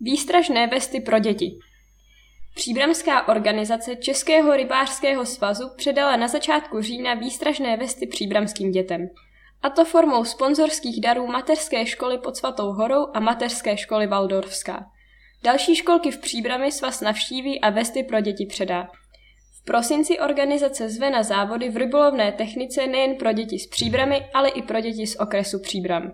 Výstražné vesty pro děti. Příbramská organizace Českého rybářského svazu předala na začátku října výstražné vesty příbramským dětem. A to formou sponzorských darů mateřské školy pod Svatou horou a mateřské školy Valdorská. Další školky v Příbrami svaz navštíví a vesty pro děti předá. V prosinci organizace zve na závody v rybolovné technice nejen pro děti z Příbramy, ale i pro děti z okresu Příbram.